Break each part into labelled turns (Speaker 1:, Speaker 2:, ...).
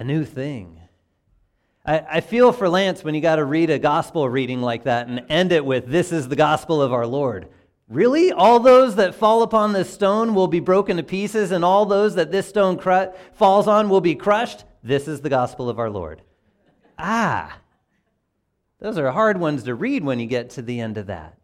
Speaker 1: a new thing. I, I feel for Lance when you got to read a gospel reading like that and end it with, This is the gospel of our Lord. Really? All those that fall upon this stone will be broken to pieces, and all those that this stone cru- falls on will be crushed? This is the gospel of our Lord. Ah, those are hard ones to read when you get to the end of that.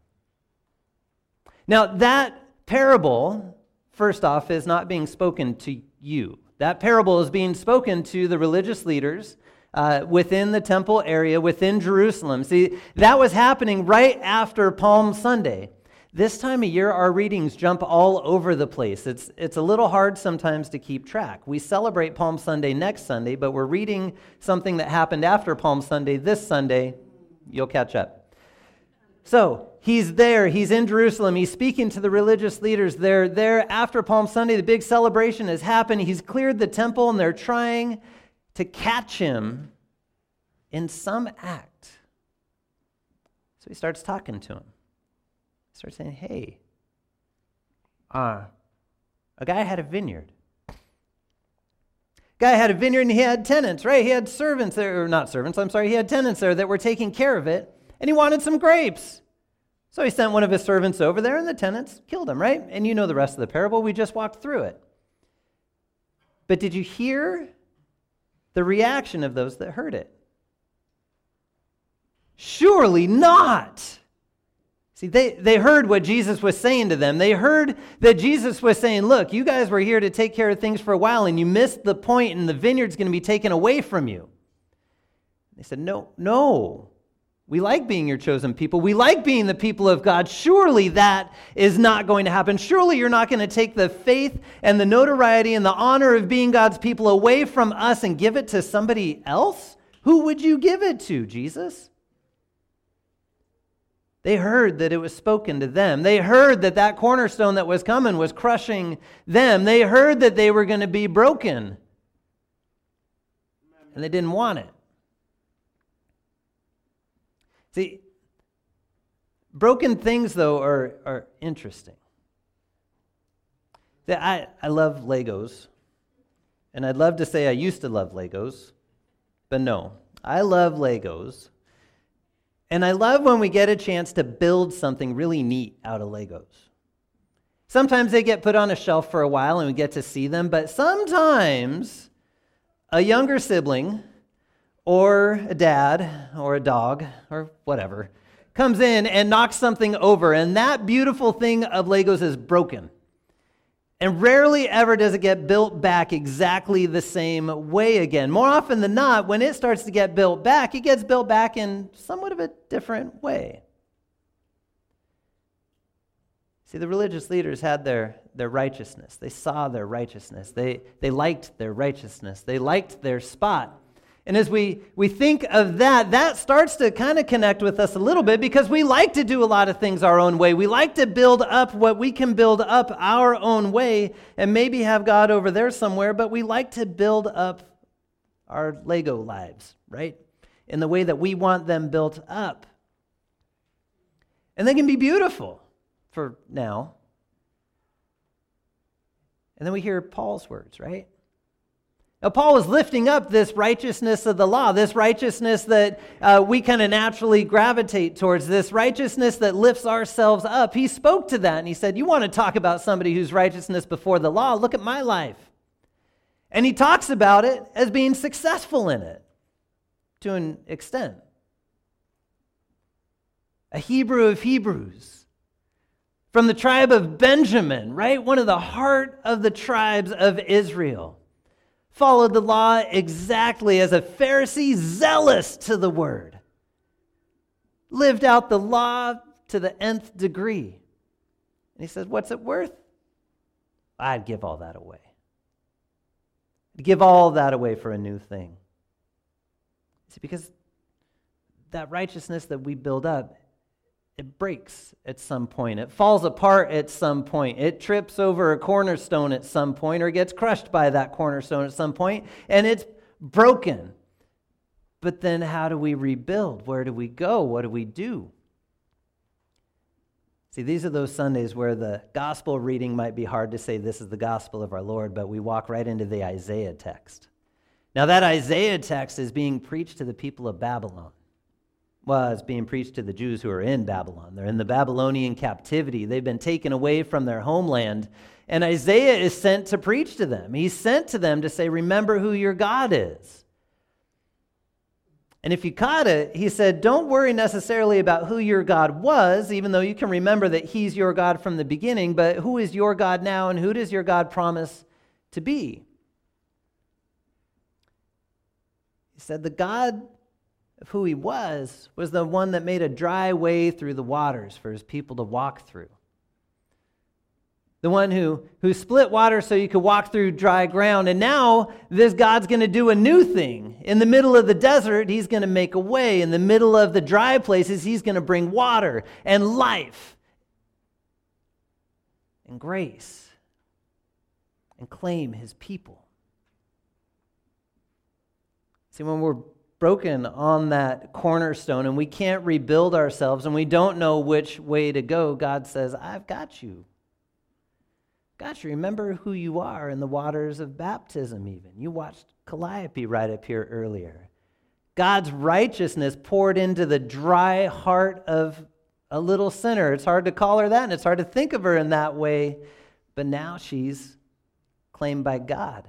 Speaker 1: Now, that parable, first off, is not being spoken to you. That parable is being spoken to the religious leaders uh, within the temple area, within Jerusalem. See, that was happening right after Palm Sunday. This time of year, our readings jump all over the place. It's, it's a little hard sometimes to keep track. We celebrate Palm Sunday next Sunday, but we're reading something that happened after Palm Sunday this Sunday. You'll catch up. So he's there. He's in Jerusalem. He's speaking to the religious leaders. They're there after Palm Sunday. The big celebration has happened. He's cleared the temple, and they're trying to catch him in some act. So he starts talking to him. He starts saying, Hey, uh, a guy had a vineyard. Guy had a vineyard and he had tenants, right? He had servants there, or not servants, I'm sorry, he had tenants there that were taking care of it, and he wanted some grapes. So he sent one of his servants over there, and the tenants killed him, right? And you know the rest of the parable. We just walked through it. But did you hear the reaction of those that heard it? Surely not. See, they, they heard what Jesus was saying to them. They heard that Jesus was saying, Look, you guys were here to take care of things for a while, and you missed the point, and the vineyard's going to be taken away from you. They said, No, no. We like being your chosen people. We like being the people of God. Surely that is not going to happen. Surely you're not going to take the faith and the notoriety and the honor of being God's people away from us and give it to somebody else? Who would you give it to, Jesus? They heard that it was spoken to them. They heard that that cornerstone that was coming was crushing them. They heard that they were going to be broken. And they didn't want it. See, broken things, though, are, are interesting. I, I love Legos. And I'd love to say I used to love Legos, but no. I love Legos. And I love when we get a chance to build something really neat out of Legos. Sometimes they get put on a shelf for a while and we get to see them, but sometimes a younger sibling or a dad or a dog or whatever comes in and knocks something over, and that beautiful thing of Legos is broken. And rarely ever does it get built back exactly the same way again. More often than not, when it starts to get built back, it gets built back in somewhat of a different way. See, the religious leaders had their, their righteousness. They saw their righteousness. They, they liked their righteousness. They liked their spot. And as we, we think of that, that starts to kind of connect with us a little bit because we like to do a lot of things our own way. We like to build up what we can build up our own way and maybe have God over there somewhere, but we like to build up our Lego lives, right? In the way that we want them built up. And they can be beautiful for now. And then we hear Paul's words, right? Now, Paul is lifting up this righteousness of the law, this righteousness that uh, we kind of naturally gravitate towards, this righteousness that lifts ourselves up. He spoke to that and he said, You want to talk about somebody whose righteousness before the law? Look at my life. And he talks about it as being successful in it to an extent. A Hebrew of Hebrews from the tribe of Benjamin, right? One of the heart of the tribes of Israel followed the law exactly as a Pharisee, zealous to the word, lived out the law to the nth degree. And he says, What's it worth? I'd give all that away. I'd give all that away for a new thing. See, because that righteousness that we build up it breaks at some point. It falls apart at some point. It trips over a cornerstone at some point or gets crushed by that cornerstone at some point, and it's broken. But then how do we rebuild? Where do we go? What do we do? See, these are those Sundays where the gospel reading might be hard to say this is the gospel of our Lord, but we walk right into the Isaiah text. Now, that Isaiah text is being preached to the people of Babylon. It's being preached to the Jews who are in Babylon. They're in the Babylonian captivity. They've been taken away from their homeland. And Isaiah is sent to preach to them. He's sent to them to say, Remember who your God is. And if you caught it, he said, Don't worry necessarily about who your God was, even though you can remember that he's your God from the beginning, but who is your God now and who does your God promise to be? He said, The God of who he was was the one that made a dry way through the waters for his people to walk through the one who, who split water so you could walk through dry ground. And now this God's going to do a new thing. In the middle of the desert, he's going to make a way. In the middle of the dry places, he's going to bring water and life and grace and claim his people. See, when we're broken on that cornerstone and we can't rebuild ourselves and we don't know which way to go, God says, I've got you. Gosh, remember who you are in the waters of baptism, even. You watched Calliope right up here earlier. God's righteousness poured into the dry heart of a little sinner. It's hard to call her that, and it's hard to think of her in that way, but now she's claimed by God.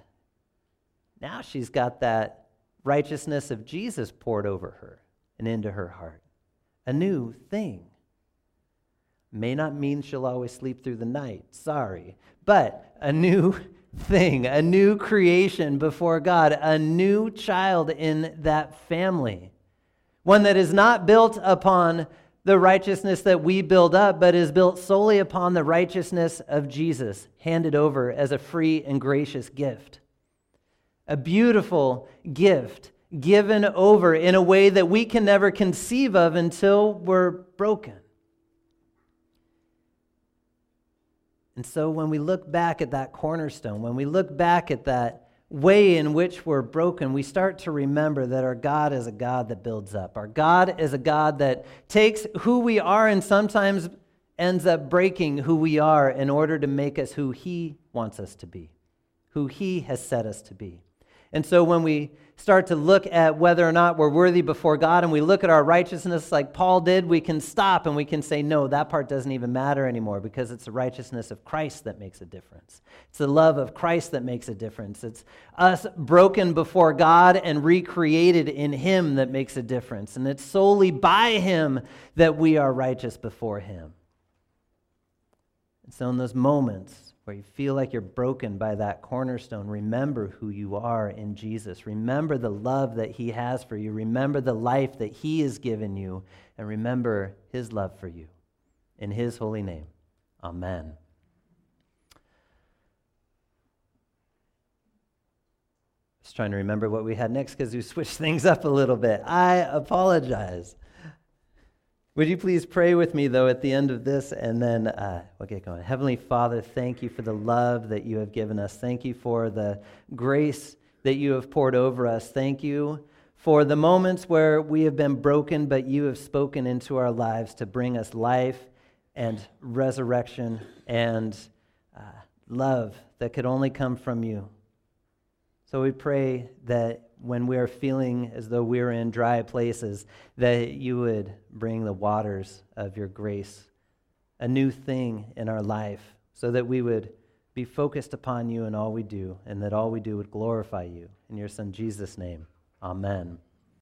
Speaker 1: Now she's got that righteousness of Jesus poured over her and into her heart. A new thing. May not mean she'll always sleep through the night. Sorry but a new thing, a new creation before God, a new child in that family. One that is not built upon the righteousness that we build up, but is built solely upon the righteousness of Jesus, handed over as a free and gracious gift. A beautiful gift given over in a way that we can never conceive of until we're broken. And so when we look back at that cornerstone, when we look back at that way in which we're broken, we start to remember that our God is a God that builds up. Our God is a God that takes who we are and sometimes ends up breaking who we are in order to make us who He wants us to be, who He has set us to be. And so when we start to look at whether or not we're worthy before God and we look at our righteousness like Paul did, we can stop and we can say, no, that part doesn't even matter anymore because it's the righteousness of Christ that makes a difference. It's the love of Christ that makes a difference. It's us broken before God and recreated in Him that makes a difference. And it's solely by Him that we are righteous before Him. And so in those moments, where you feel like you're broken by that cornerstone, remember who you are in Jesus. Remember the love that He has for you. Remember the life that He has given you. And remember His love for you. In His holy name, Amen. Just trying to remember what we had next because we switched things up a little bit. I apologize. Would you please pray with me, though, at the end of this, and then uh, we'll get going. Heavenly Father, thank you for the love that you have given us. Thank you for the grace that you have poured over us. Thank you for the moments where we have been broken, but you have spoken into our lives to bring us life and resurrection and uh, love that could only come from you. So we pray that when we are feeling as though we're in dry places, that you would bring the waters of your grace, a new thing in our life, so that we would be focused upon you in all we do, and that all we do would glorify you. In your Son Jesus' name, amen.